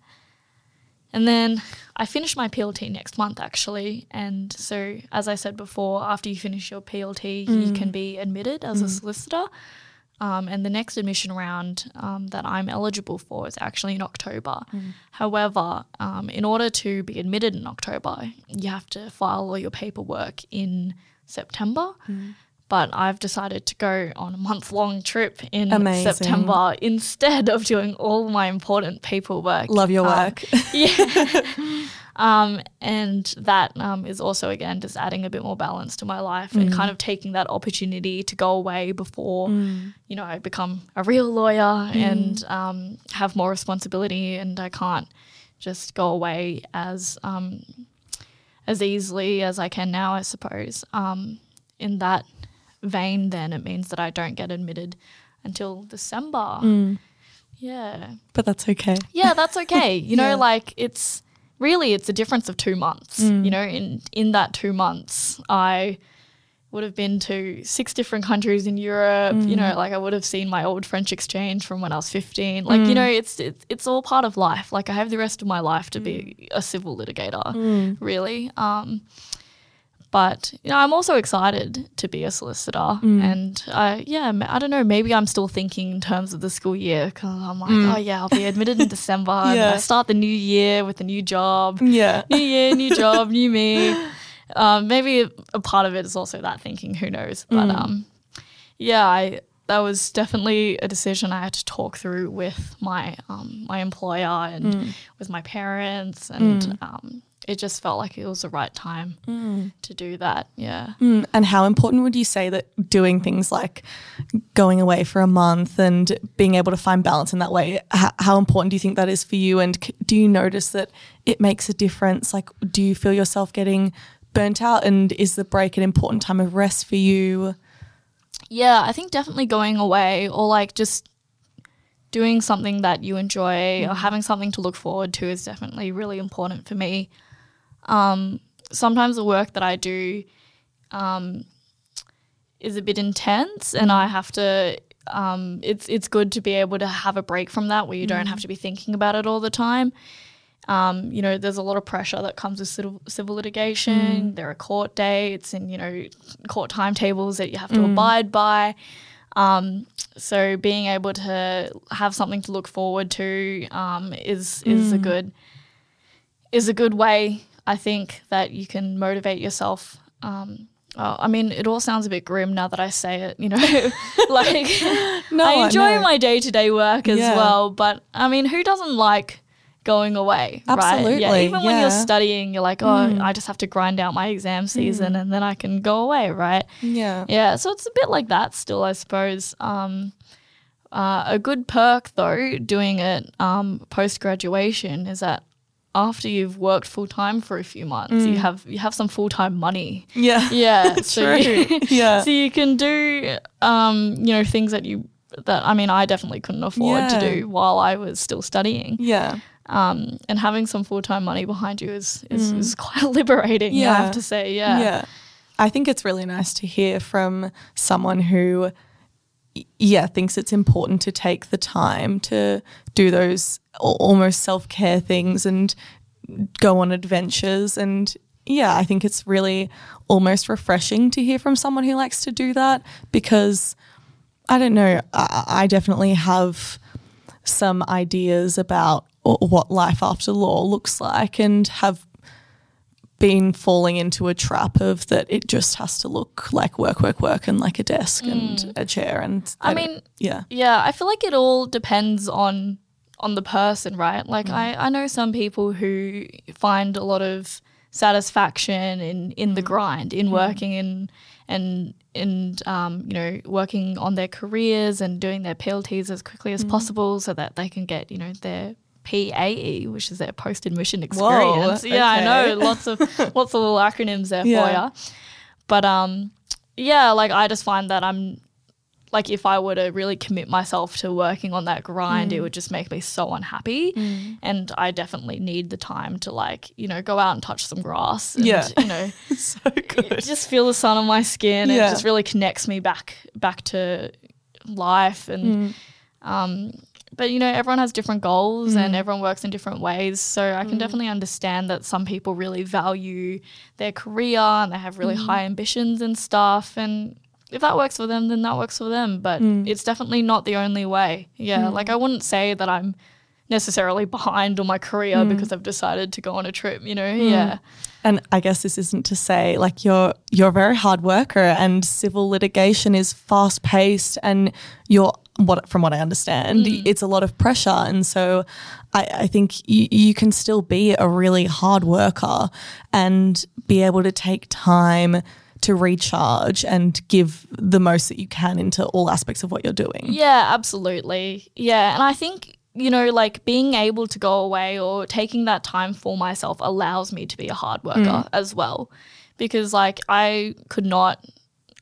And then I finish my PLT next month actually. And so, as I said before, after you finish your PLT, you can be admitted as a solicitor. Um, and the next admission round um, that I'm eligible for is actually in October. However, um, in order to be admitted in October, you have to file all your paperwork in September. But I've decided to go on a month long trip in Amazing. September instead of doing all my important paperwork. Love your Um, work. yeah. Um, and that um, is also, again, just adding a bit more balance to my life and kind of taking that opportunity to go away before, you know, I become a real lawyer and um, have more responsibility. And I can't just go away as um, as easily as I can now, I suppose. Um, in that vein, then it means that I don't get admitted until December. Mm. Yeah. But that's okay. Yeah, that's okay. You know, Yeah. like it's really it's a difference of two months. Mm. You know, in in that two months, I would have been to six different countries in Europe. You know, mm. like I would have seen my old French exchange from when I was fifteen. Like you know, it's it's it's all part of life. Like I have the rest of my life to be a civil litigator, really. Um, but you know, I'm also excited to be a solicitor, and uh, yeah, I don't know. Maybe I'm still thinking in terms of the school year because I'm like, oh yeah, I'll be admitted in December, and Yeah. I start the new year with a new job, Yeah. new year, new job, new me. Um, maybe a, a part of it is also that thinking. Who knows? But um, yeah, I that was definitely a decision I had to talk through with my um, my employer and with my parents, and um, it just felt like it was the right time to do that. Yeah. Mm, and how important would you say that doing things like going away for a month and being able to find balance in that way, how, how important do you think that is for you? And do you notice that it makes a difference? Like, do you feel yourself getting burnt out? And is the break an important time of rest for you? Yeah, I think definitely going away or like just doing something that you enjoy or having something to look forward to is definitely really important for me. Um, sometimes the work that I do um, is a bit intense, and I have to. Um, it's it's good to be able to have a break from that where you don't have to be thinking about it all the time. Um, you know, there's a lot of pressure that comes with civil, civil litigation. There are court dates and you know court timetables that you have to abide by. Um, so being able to have something to look forward to um, is is a good is a good way. I think that you can motivate yourself. Um, oh, I mean, it all sounds a bit grim now that I say it. You know, like No, I enjoy know. my day to day work as Yeah. well. But I mean, who doesn't like going away? Right? Yeah. Absolutely, Even when you're. Mm. studying, you're like, oh, I just have to grind out my exam season and then I can go away, right? Yeah. Yeah, so it's a bit like that still, I suppose. Um, uh, a good perk, though, doing it um, post graduation is that after you've worked full time for a few months, you have you have some full time money. Yeah. Yeah, so you, True. Yeah. so you can do um, you know things that you that I mean I definitely couldn't afford to do while I was still studying. Yeah. Um, and having some full time money behind you is is, is quite liberating. Yeah. I have to say, yeah. Yeah. I think it's really nice to hear from someone who, yeah, thinks it's important to take the time to do those almost self care things and go on adventures. And yeah, I think it's really almost refreshing to hear from someone who likes to do that because I don't know, I, I definitely have some ideas about what life after law looks like and have been falling into a trap of that it just has to look like work, work, work and like a desk and a chair and Mm. I mean, yeah. Yeah, I feel like it all depends on on the person, right? Like I, I know some people who find a lot of satisfaction in in the grind, in working in and and um, you know, working on their careers and doing their PLTs as quickly as possible so that they can get, you know, their PAE, which is their post admission experience. yeah, I know. Lots of lots of little acronyms there Yeah. for you. But um yeah, like I just find that I'm like if I were to really commit myself to working on that grind, Mm. it would just make me so unhappy. And I definitely need the time to like, you know, go out and touch some grass and Yeah. you know, so good. just feel the sun on my skin. Yeah. It just really connects me back back to life and Mm. um but you know everyone has different goals and Mm. everyone works in different ways. So i can definitely understand that some people really value their career and they have really Mm. high ambitions and stuff. And if that works for them then that works for them. But Mm. it's definitely not the only way. Yeah like i wouldn't say that i'm necessarily behind on my career Mm. because i've decided to go on a trip you know? Yeah. And I guess this isn't to say like you're you're a very hard worker and civil litigation is fast paced and you're what from what I understand, Mm. it's a lot of pressure. And so I, I think you, you can still be a really hard worker and be able to take time to recharge and give the most that you can into all aspects of what you're doing. Yeah, absolutely. Yeah. And I think, you know, like being able to go away or taking that time for myself allows me to be a hard worker Mm. as well. Because, like, I could not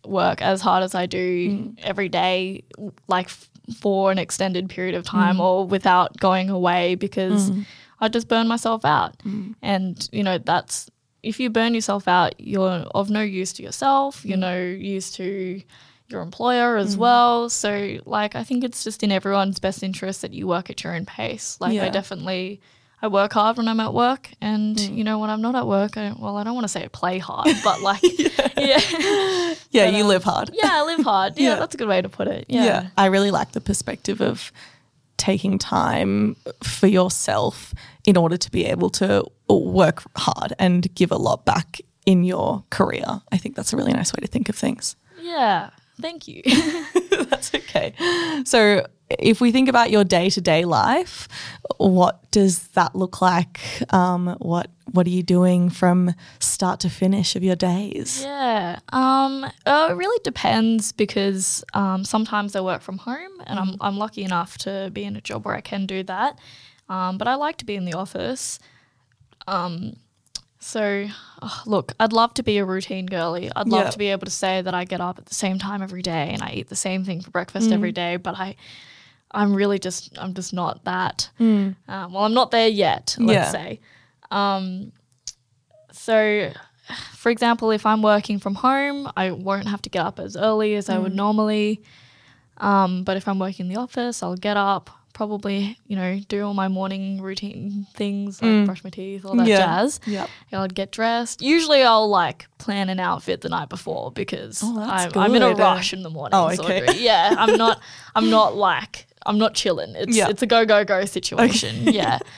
work as hard as I do Mm. every day, like, f- for an extended period of Mm. time or without going away because I just burn myself out. Mm. And, you know, that's if you burn yourself out, you're of no use to yourself, Mm. you're no use to your employer as well. So, like, I think it's just in everyone's best interest that you work at your own pace. Like, I definitely. I work hard when I'm at work, and Mm. you know when I'm not at work, I, well, I don't want to say I play hard, but like, yeah, Yeah, But, you um, live hard. yeah, I live hard. Yeah, Yeah. that's a good way to put it. Yeah, I really like the perspective of taking time for yourself in order to be able to work hard and give a lot back in your career. I think that's a really nice way to think of things. yeah. Thank you. That's okay. So, if we think about your day to day life, what does that look like? Um, what What are you doing from start to finish of your days? Yeah. Um, uh, it really depends because um, sometimes I work from home and I'm, I'm lucky enough to be in a job where I can do that. Um, but I like to be in the office. Um, so, oh, look, I'd love to be a routine girly. I'd love Yeah. to be able to say that I get up at the same time every day and I eat the same thing for breakfast every day. But I, I'm really just, I'm just not that. Um, well, I'm not there yet. Let's Yeah. say. Um, so, for example, if I'm working from home, I won't have to get up as early as I would normally. Um, but if I'm working in the office, I'll get up, probably, you know, do all my morning routine things like brush my teeth, all that Yeah. jazz. Yep. I'd get dressed. Usually, I'll like plan an outfit the night before because Oh, I'm, I'm in a rush in the morning. Oh, okay. Yeah, I'm not. I'm not like. I'm not chilling. It's Yeah. it's a go go go situation. Yeah.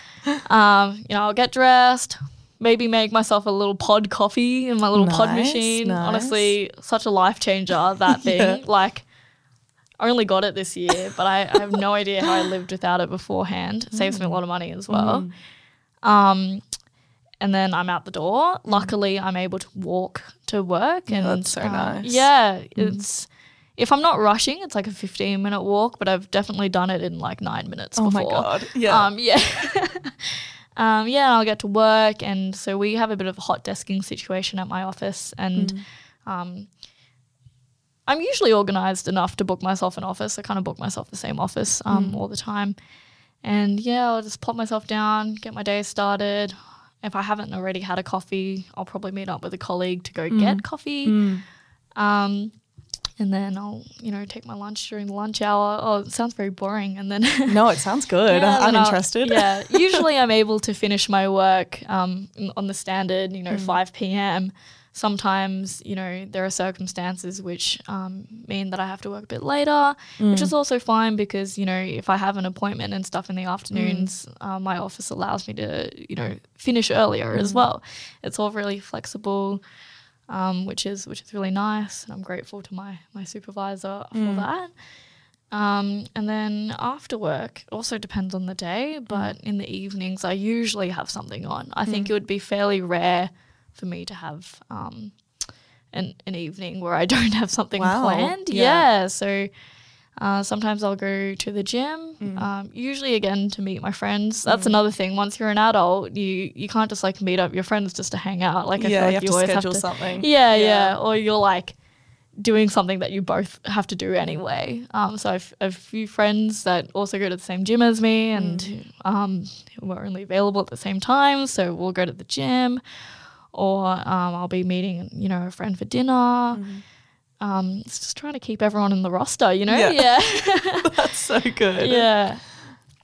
Um, you know, I'll get dressed. Maybe make myself a little pod coffee in my little pod machine. nice. Honestly, such a life changer that thing. Yeah. Like, I only got it this year, but I, I have no idea how I lived without it beforehand. It saves me Mm. a lot of money as well. Um, and then I'm out the door. Luckily, I'm able to walk to work, and Mm. that's so um, nice. Mm. Yeah, it's if I'm not rushing, it's like a 15 minute walk, but I've definitely done it in like nine minutes. Oh my before. God. Yeah. Um, yeah. um, yeah, I'll get to work, and so we have a bit of a hot desking situation at my office, and Mm. um, I'm usually organized enough to book myself an office. I kind of book myself the same office um, Mm. all the time. And yeah, I'll just plop myself down, get my day started. If I haven't already had a coffee, I'll probably meet up with a colleague to go Mm. get coffee. Um, and then I'll, you know, take my lunch during the lunch hour. Oh, it sounds very boring. And then no, it sounds good. Yeah, I'm interested. yeah, usually I'm able to finish my work um, on the standard, you know, Mm. 5 p.m. Sometimes, you know, there are circumstances which um, mean that I have to work a bit later, which Mm. is also fine because, you know, if I have an appointment and stuff in the afternoons, Mm. uh, my office allows me to, you know, finish earlier as Mm. well. It's all really flexible. Um, which is which is really nice, and I'm grateful to my my supervisor for Mm. that. Um, and then after work, also depends on the day, Mm. but in the evenings, I usually have something on. I think it would be fairly rare for me to have um, an, an evening where I don't have something Wow, planned. yeah. Yeah. So uh, sometimes I'll go to the gym, Mm. um, usually again to meet my friends. That's another thing. Once you're an adult, you, you can't just like meet up your friends just to hang out. Like, I yeah, feel like you have to always schedule have to, something. yeah, yeah, Or you're like doing something that you both have to do anyway. Um, so I've, a few friends that also go to the same gym as me and um, who are only available at the same time. So we'll go to the gym or um, I'll be meeting, you know, a friend for dinner. Um, it's just trying to keep everyone in the roster, you know? Yeah. Yeah. That's so good. yeah.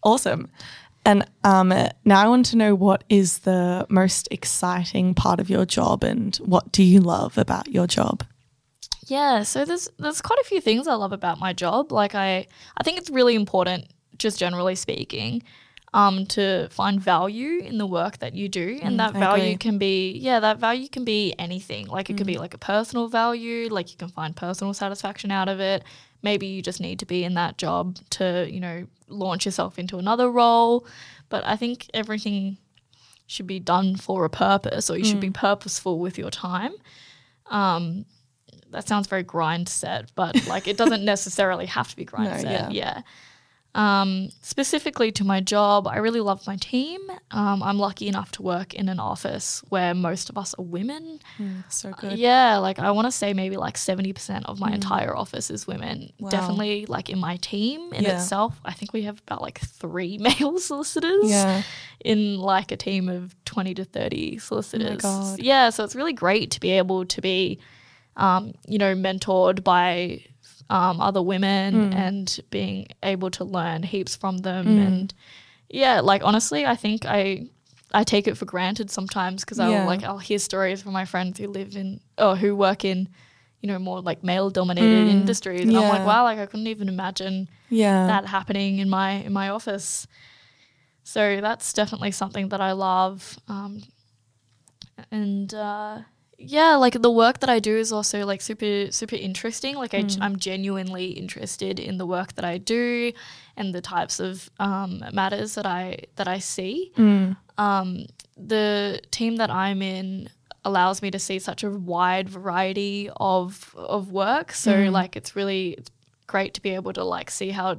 Awesome. And um, now I want to know what is the most exciting part of your job and what do you love about your job? Yeah, so there's there's quite a few things I love about my job. Like I I think it's really important, just generally speaking, um, to find value in the work that you do. And that I value can be yeah, that value can be anything. Like it could be like a personal value, like you can find personal satisfaction out of it. Maybe you just need to be in that job to, you know, launch yourself into another role. but I think everything should be done for a purpose, or you should be purposeful with your time. Um, that sounds very grind set, but like it doesn't necessarily have to be grind No, set. yeah. Yeah. Um, specifically to my job, I really love my team. Um, I'm lucky enough to work in an office where most of us are women. So good. Yeah, like I want to say maybe like 70% of my entire office is women. Wow. Definitely like in my team in Yeah. itself, I think we have about like three male solicitors Yeah. in like a team of 20 to 30 solicitors. God. Yeah, so it's really great to be able to be, um, you know, mentored by um, other women Mm. and being able to learn heaps from them. And yeah, like honestly, I think I. I take it for granted sometimes because Yeah. I'll like I'll hear stories from my friends who live in or who work in, you know, more like male dominated industries. And I'm Mm. Like, wow, like I couldn't even imagine Yeah. that happening in my in my office. So that's definitely something that I love. Um, and uh, yeah, like the work that I do is also like super super interesting. Like I, I'm genuinely interested in the work that I do and the types of um, matters that I that I see. Um, the team that I'm in allows me to see such a wide variety of of work. So like it's really it's great to be able to like see how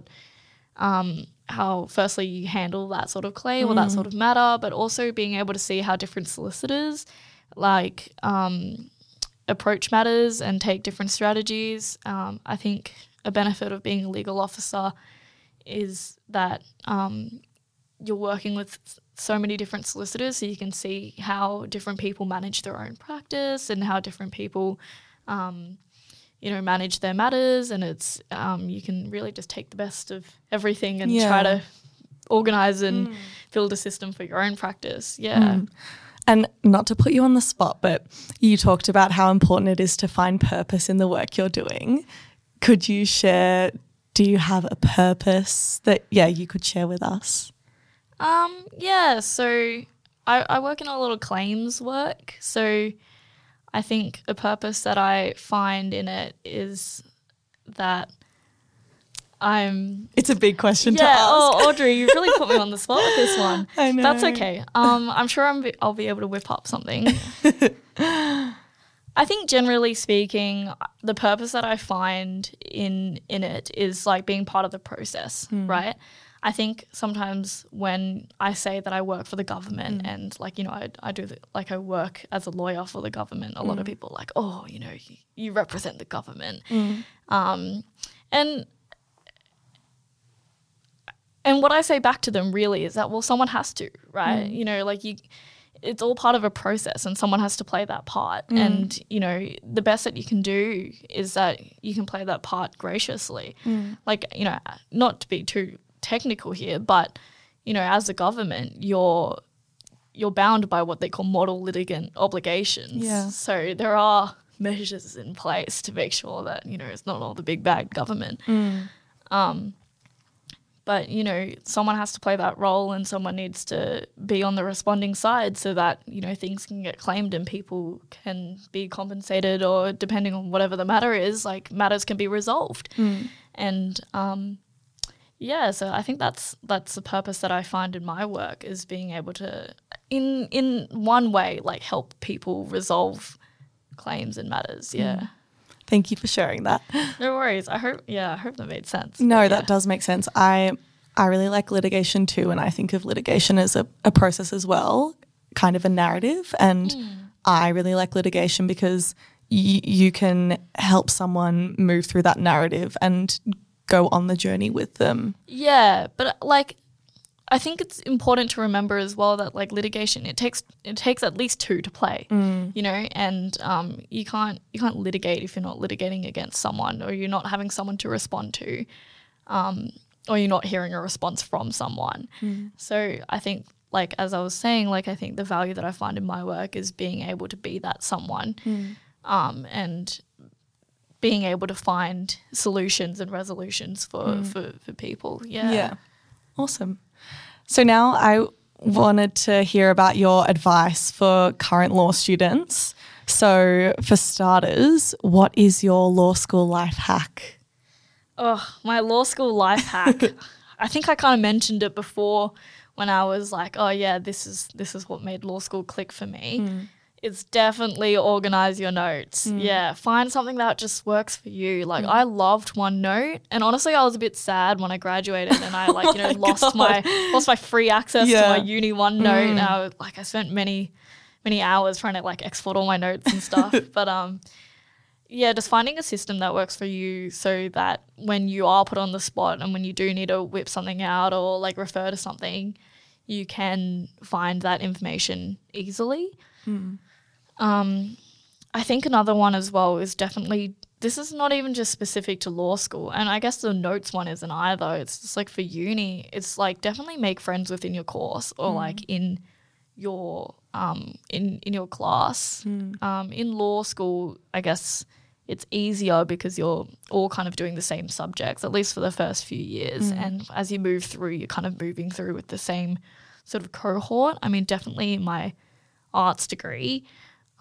um, how firstly you handle that sort of claim or that sort of matter, but also being able to see how different solicitors like um, approach matters and take different strategies. Um, I think a benefit of being a legal officer is that um, you're working with so many different solicitors, so you can see how different people manage their own practice and how different people, um, you know, manage their matters. And it's um, you can really just take the best of everything and Yeah. try to organize and build a system for your own practice. Yeah. And not to put you on the spot, but you talked about how important it is to find purpose in the work you're doing. Could you share? Do you have a purpose that, yeah, you could share with us? Um, yeah, so I, I work in a lot of claims work. So I think a purpose that I find in it is that I'm It's a big question to yeah. ask. Oh, Audrey, you really put me on the spot with this one. I know. That's okay. Um, I'm sure I'm be- I'll be able to whip up something. I think generally speaking, the purpose that I find in in it is like being part of the process, right? I think sometimes when I say that I work for the government and like you know I, I do the, like I work as a lawyer for the government, a lot of people are like oh you know you, you represent the government, um, and and what I say back to them really is that well someone has to right? Mm. You know like you it's all part of a process and someone has to play that part. Mm. And you know the best that you can do is that you can play that part graciously. Mm. Like you know not to be too technical here but you know as a government you're you're bound by what they call model litigant obligations. Yeah. so there are measures in place to make sure that you know it's not all the big bad government. Um but you know someone has to play that role and someone needs to be on the responding side so that you know things can get claimed and people can be compensated or depending on whatever the matter is like matters can be resolved. And um yeah so i think that's that's the purpose that i find in my work is being able to in in one way like help people resolve claims and matters yeah Thank you for sharing that. no worries i hope yeah i hope that made sense No, But that does make sense. I I really like litigation too, and I think of litigation as a, a process as well, kind of a narrative. And hmm. I really like litigation because y- you can help someone move through that narrative and go on the journey with them. Yeah, but like I think it's important to remember as well that like litigation it takes it takes at least two to play. You know, and um you can't you can't litigate if you're not litigating against someone or you're not having someone to respond to. Um or you're not hearing a response from someone. So I think like as I was saying, like I think the value that I find in my work is being able to be that someone. Um and being able to find solutions and resolutions for, for, for people. Yeah. Yeah. Awesome. So now I wanted to hear about your advice for current law students. So, for starters, what is your law school life hack? Oh, my law school life hack. I think I kind of mentioned it before when I was like, oh yeah, this is this is what made law school click for me. Mm. It's definitely organize your notes. Hmm. Yeah, find something that just works for you. Like hmm. I loved OneNote, and honestly, I was a bit sad when I graduated and I like you know oh lost my lost my free access Yeah. to my uni OneNote. And hmm. I like I spent many many hours trying to like export all my notes and stuff. but um, yeah, just finding a system that works for you so that when you are put on the spot and when you do need to whip something out or like refer to something, you can find that information easily. Um, I think another one as well is definitely this is not even just specific to law school, and I guess the notes one isn't either. It's just like for uni, it's like definitely make friends within your course or like in your um in in your class. Um, in law school, I guess it's easier because you're all kind of doing the same subjects, at least for the first few years. And as you move through, you're kind of moving through with the same sort of cohort. I mean, definitely my arts degree,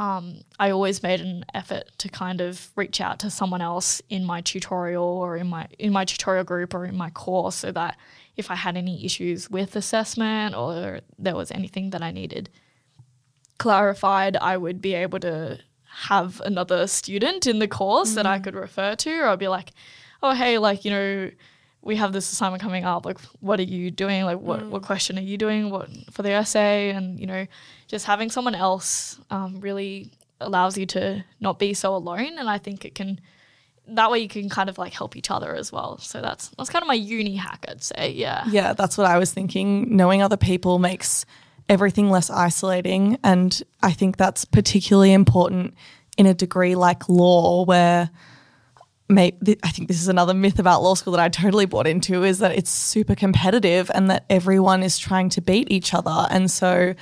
um, I always made an effort to kind of reach out to someone else in my tutorial or in my in my tutorial group or in my course so that if I had any issues with assessment or there was anything that I needed clarified, I would be able to have another student in the course that I could refer to, or I'd be like, oh, hey, like, you know, we have this assignment coming up. Like, what are you doing? Like, what, what question are you doing? What for the essay? And, you know, just having someone else um, really allows you to not be so alone. And I think it can, that way you can kind of like help each other as well. So that's, that's kind of my uni hack, I'd say. Yeah. Yeah, that's what I was thinking. Knowing other people makes everything less isolating. And I think that's particularly important in a degree like law, where may, th- I think this is another myth about law school that I totally bought into is that it's super competitive and that everyone is trying to beat each other. And so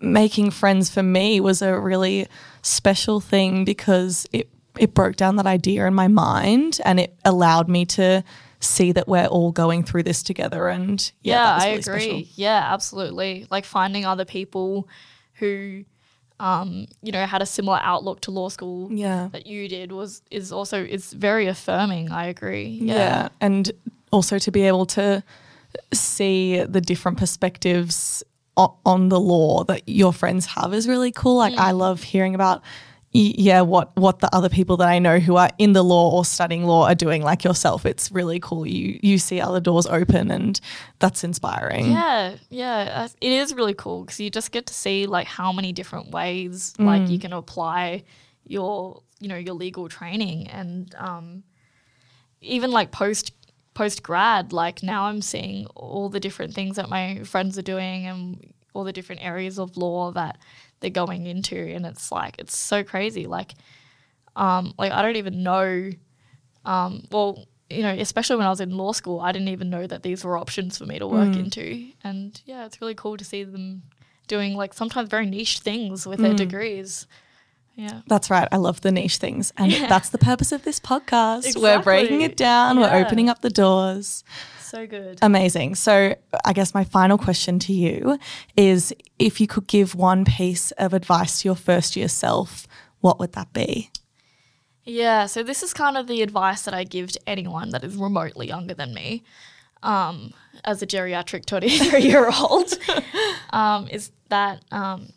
making friends for me was a really special thing because it it broke down that idea in my mind and it allowed me to see that we're all going through this together and yeah, Yeah, that was I agree. special. Yeah, absolutely. Like finding other people who, um, you know, had a similar outlook to law school Yeah. that you did was is also it's very affirming. I agree. yeah Yeah. and also to be able to see the different perspectives o- on the law that your friends have is really cool like i love hearing about yeah what what the other people that i know who are in the law or studying law are doing like yourself it's really cool. You you see other doors open and that's inspiring. Yeah, yeah, it is really cool because you just get to see like how many different ways like you can apply your you know your legal training and um, even like post post grad like now I'm seeing all the different things that my friends are doing and all the different areas of law that they're going into and it's like it's so crazy like um like I don't even know um, well, you know, especially when I was in law school, I didn't even know that these were options for me to work into. And yeah, it's really cool to see them doing like sometimes very niche things with their degrees. Yeah. That's right. I love the niche things. And that's the purpose of this podcast. We're breaking it down, we're opening up the doors. So good. Amazing. So, I guess my final question to you is if you could give one piece of advice to your first year self, what would that be? Yeah, so this is kind of the advice that I give to anyone that is remotely younger than me. Um, as a geriatric 23 year old, um, is that um,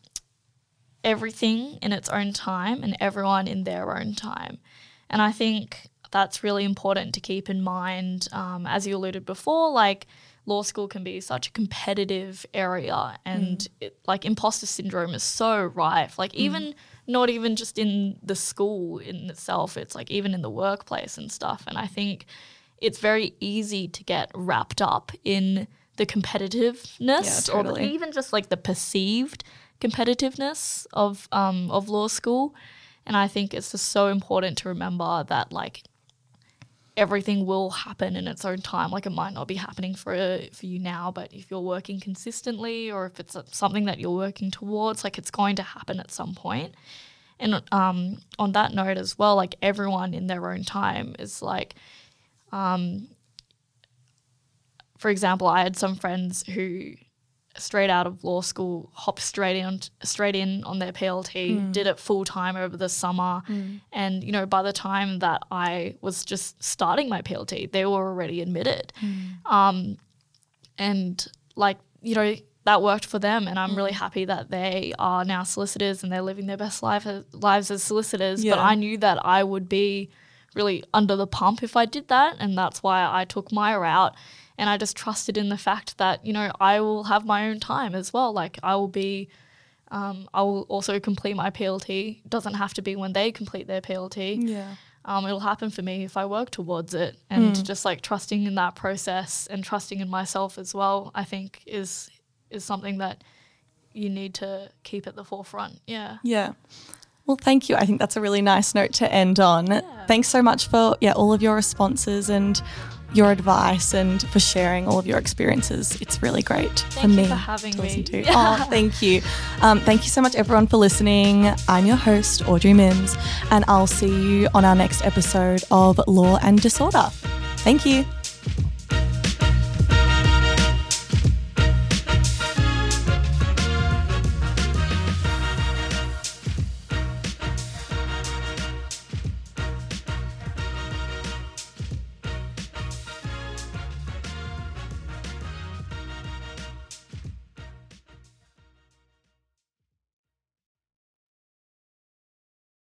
everything in its own time and everyone in their own time. And I think that's really important to keep in mind. Um, as you alluded before, like law school can be such a competitive area, and it, like imposter syndrome is so rife. Like, even not even just in the school in itself, it's like even in the workplace and stuff. And I think it's very easy to get wrapped up in the competitiveness Yeah, or even just like the perceived competitiveness of um, of law school. And I think it's just so important to remember that like everything will happen in its own time. Like it might not be happening for for you now, but if you're working consistently or if it's something that you're working towards, like it's going to happen at some point. And um, on that note as well, like everyone in their own time is like, um, for example, I had some friends who straight out of law school hopped straight in straight in on their PLT, hmm. did it full time over the summer, hmm. and you know by the time that I was just starting my PLT, they were already admitted, hmm. um, and like you know, that worked for them. And I'm really happy that they are now solicitors and they're living their best life, lives as solicitors. But I knew that I would be really under the pump if I did that. And that's why I took my route. And I just trusted in the fact that, you know, I will have my own time as well. Like I will be, um, I will also complete my PLT. It doesn't have to be when they complete their PLT Yeah. um, it'll happen for me if I work towards it. And just like trusting in that process and trusting in myself as well, I think is is something that you need to keep at the forefront. Yeah. Yeah. Well, thank you. I think that's a really nice note to end on. Thanks so much for yeah all of your responses and your advice and for sharing all of your experiences. It's really great for Thank you me for having to listen me. to. Oh, thank you. Um, thank you so much, everyone, for listening. I'm your host, Audrey Mims, and I'll see you on our next episode of Law and Disorder. Thank you.